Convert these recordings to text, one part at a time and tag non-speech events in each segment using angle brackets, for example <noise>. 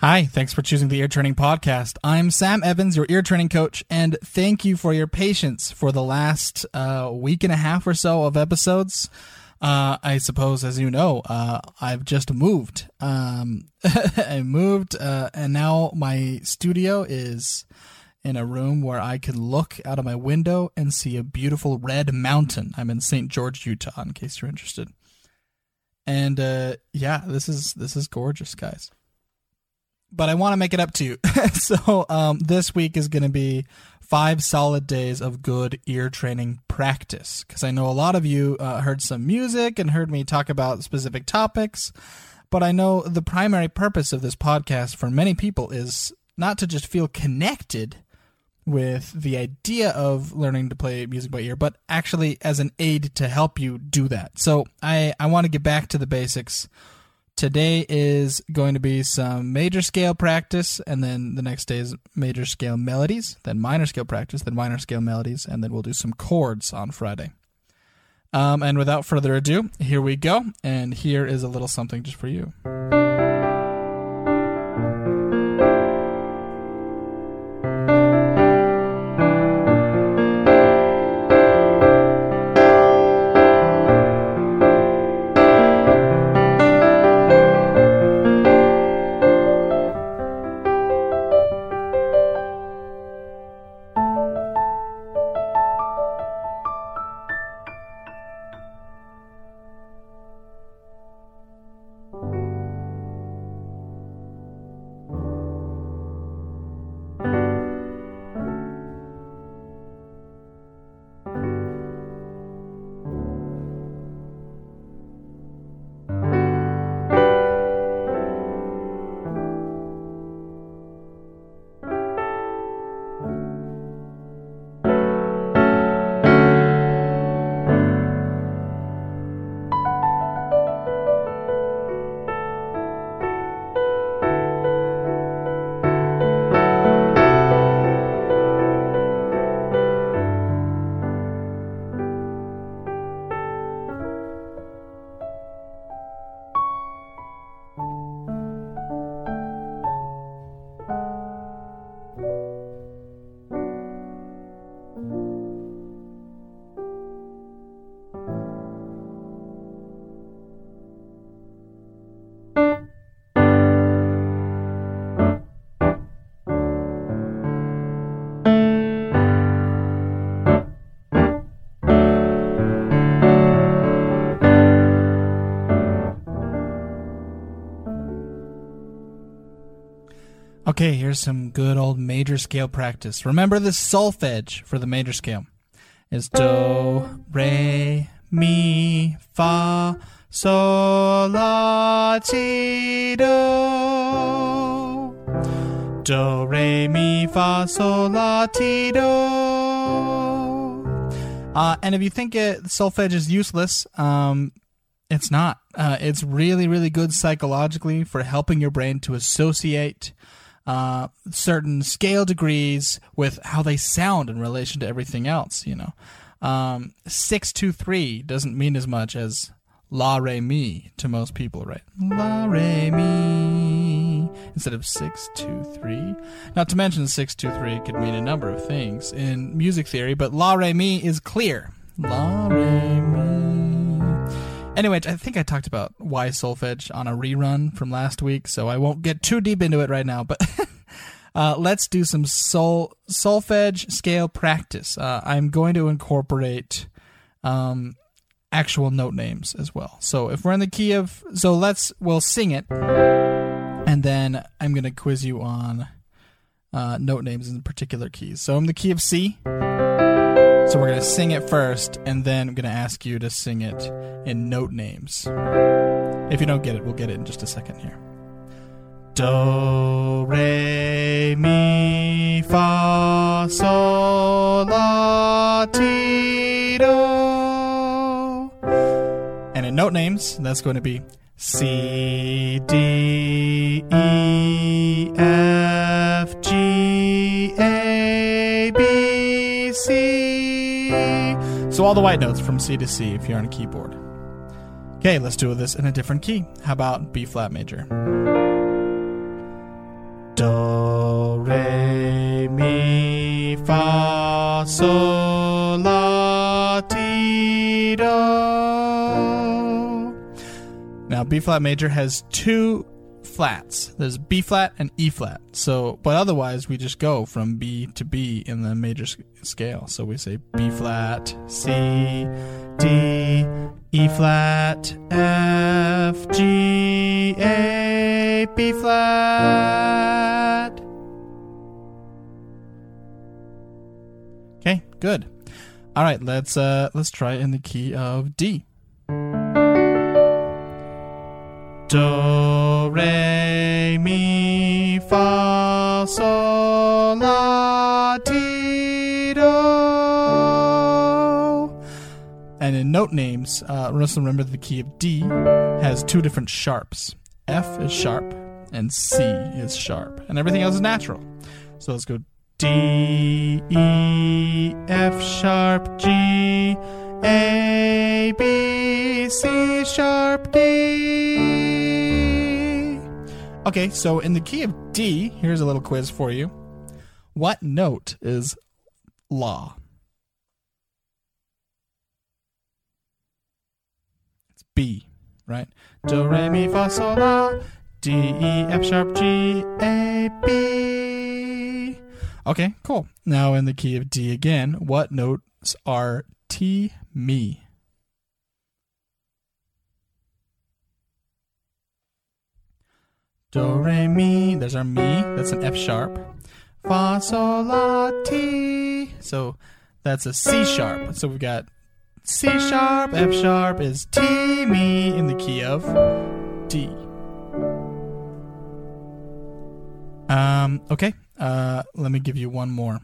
Hi, thanks for choosing the Ear Training Podcast. I'm Sam Evans, your ear training coach, and thank you for your patience for the last uh, week and a half or so of episodes. Uh, I suppose, as you know, uh, I've just moved. Um, <laughs> I moved, uh, and now my studio is in a room where I can look out of my window and see a beautiful red mountain. I'm in St. George, Utah, in case you're interested. And uh, yeah, this is this is gorgeous, guys but I want to make it up to you. <laughs> so um, this week is going to be five solid days of good ear training practice because I know a lot of you uh, heard some music and heard me talk about specific topics. But I know the primary purpose of this podcast for many people is not to just feel connected with the idea of learning to play music by ear, but actually as an aid to help you do that. So I, I want to get back to the basics Today is going to be some major scale practice, and then the next day is major scale melodies, then minor scale practice, then minor scale melodies, and then we'll do some chords on Friday. Um, and without further ado, here we go, and here is a little something just for you. Okay, here's some good old major scale practice. Remember the solfege for the major scale is do, re, mi, fa, sol, la, ti, do. Do, re, mi, fa, sol, la, ti, do. Uh, and if you think it, solfege is useless, um, it's not. Uh, it's really, really good psychologically for helping your brain to associate uh, certain scale degrees with how they sound in relation to everything else. You know, um, six two three doesn't mean as much as la re mi to most people, right? La re mi instead of six two three. Not to mention six two three could mean a number of things in music theory, but la re mi is clear. La re mi. Anyway, I think I talked about why solfege on a rerun from last week, so I won't get too deep into it right now. But <laughs> uh, let's do some sol solfege scale practice. Uh, I'm going to incorporate um, actual note names as well. So if we're in the key of, so let's we'll sing it, and then I'm going to quiz you on uh, note names in particular keys. So I'm the key of C. So we're going to sing it first, and then I'm going to ask you to sing it in note names. If you don't get it, we'll get it in just a second here. Do, re, mi, fa, sol, la, ti, do. And in note names, that's going to be C, D, E, F, So all the white notes from C to C if you're on a keyboard. Okay, let's do this in a different key. How about B flat major? Do, re, mi, fa, sol, la, ti, do. Now, B flat major has two flats. There's B flat and E flat. So, but otherwise, we just go from B to B in the major scale. So we say B flat, C, D, E flat, F, G, A, B flat. Okay, good. All right, let's uh let's try in the key of D. Do, re, mi, fa, sol, la, ti, do. And in note names, uh, remember the key of D has two different sharps. F is sharp and C is sharp, and everything else is natural. So let's go D, E, F sharp, G, A, B, C sharp, D. Okay, so in the key of D, here's a little quiz for you. What note is La? It's B, right? Do, re, mi, fa, sol, la. D, E, F sharp, G, A, B. Okay, cool. Now in the key of D again, what notes are ti, mi? Do, re, mi. There's our mi. That's an F sharp. Fa, sol, la, ti. So that's a C sharp. So we've got C sharp, F sharp is ti, mi in the key of D. Um, okay. Uh, let me give you one more.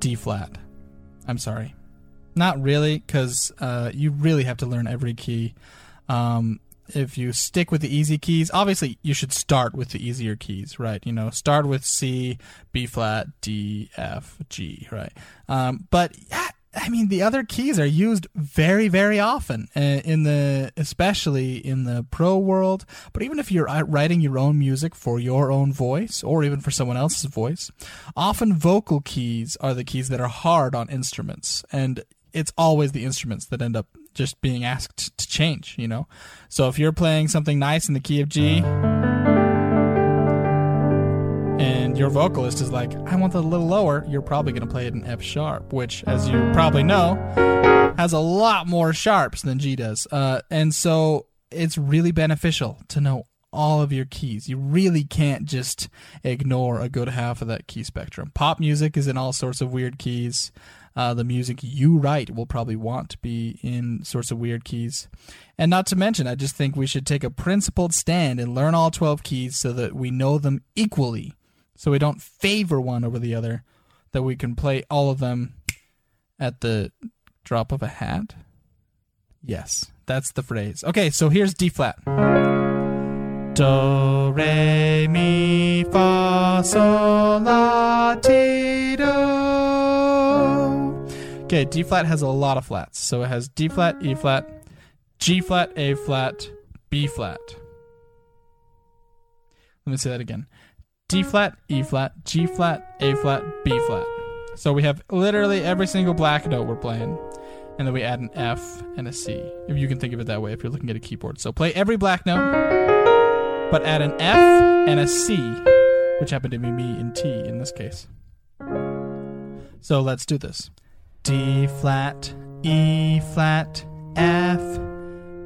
D flat. I'm sorry. Not really, because uh, you really have to learn every key. Um, if you stick with the easy keys, obviously you should start with the easier keys, right? You know, start with C, B flat, D, F, G, right? Um, but I mean, the other keys are used very, very often uh, in the, especially in the pro world. But even if you're uh, writing your own music for your own voice, or even for someone else's voice, often vocal keys are the keys that are hard on instruments, and it's always the instruments that end up just being asked to change. You know, so if you're playing something nice in the key of G and your vocalist is like, I want that a little lower, you're probably going to play it in F sharp, which, as you probably know, has a lot more sharps than G does. Uh, and so it's really beneficial to know all of your keys. You really can't just ignore a good half of that key spectrum. Pop music is in all sorts of weird keys. Uh, the music you write will probably want to be in sorts of weird keys. And not to mention, I just think we should take a principled stand and learn all 12 keys so that we know them equally. So we don't favor one over the other, that we can play all of them at the drop of a hat. Yes, that's the phrase. Okay, so here's D flat. Do, re, mi, fa, sol, la, ti. Okay, D flat has a lot of flats. So it has D flat, E flat, G flat, A flat, B flat. Let me say that again. D flat, E flat, G flat, A flat, B flat. So we have literally every single black note we're playing. And then we add an F and a C. If you can think of it that way if you're looking at a keyboard. So play every black note, but add an F and a C, which happen to be mi and ti in this case. So let's do this. D flat, E flat, F,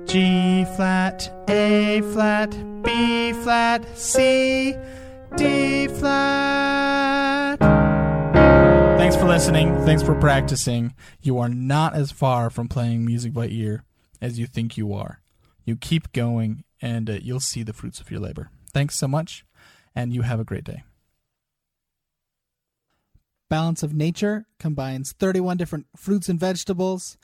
G flat, A flat, B flat, C, D flat. Thanks for listening. Thanks for practicing. You are not as far from playing music by ear as you think you are. You keep going, and uh, you'll see the fruits of your labor. Thanks so much, and you have a great day. Balance of Nature combines 31 different fruits and vegetables,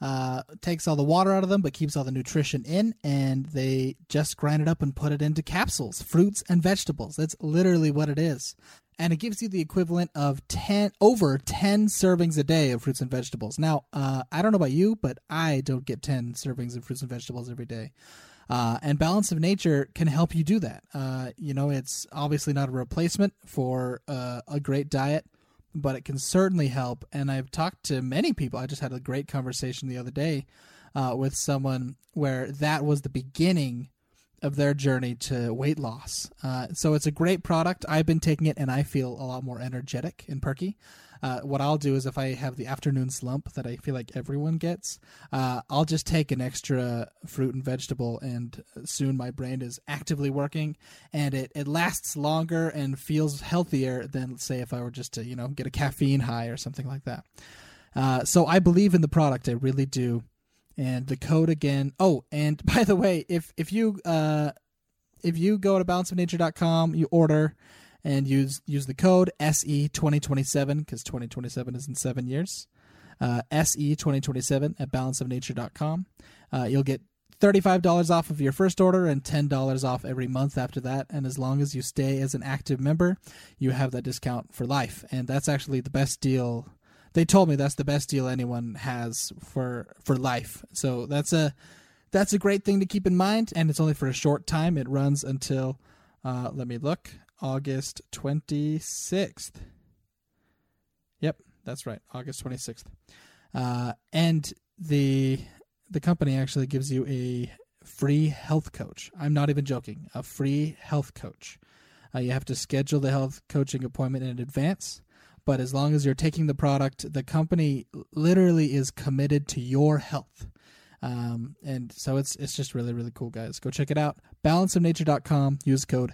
uh, takes all the water out of them, but keeps all the nutrition in, and they just grind it up and put it into capsules, fruits and vegetables. That's literally what it is. And it gives you the equivalent of 10, over 10 servings a day of fruits and vegetables. Now, uh, I don't know about you, but I don't get 10 servings of fruits and vegetables every day. Uh, and Balance of Nature can help you do that. Uh, you know, it's obviously not a replacement for uh, a great diet, but it can certainly help. And I've talked to many people. I just had a great conversation the other day uh, with someone where that was the beginning of their journey to weight loss. Uh, so it's a great product. I've been taking it and I feel a lot more energetic and perky. Uh, what I'll do is if I have the afternoon slump that I feel like everyone gets, uh, I'll just take an extra fruit and vegetable, and soon my brain is actively working, and it, it lasts longer and feels healthier than say if I were just to you know get a caffeine high or something like that. Uh, so I believe in the product, I really do and the code again. Oh, and <laughs> by the way, if if you uh if you go to balanceofnature.com, you order and use use the code SE twenty twenty seven because twenty twenty seven is in seven years. Uh, SE twenty twenty seven at balanceofnature.com. Uh, you'll get $35 off of your first order and $10 off every month after that. And as long as you stay as an active member, you have that discount for life. And that's actually the best deal they told me that's the best deal anyone has for for life. So that's a that's a great thing to keep in mind, and it's only for a short time. It runs until uh, let me look August twenty sixth. Yep, that's right, August twenty sixth. Uh, and the the company actually gives you a free health coach. I'm not even joking. A free health coach. Uh, you have to schedule the health coaching appointment in advance but as long as you're taking the product, the company literally is committed to your health. Um, and so it's it's just really really cool, guys. Go check it out. Balanceofnature.com. Use code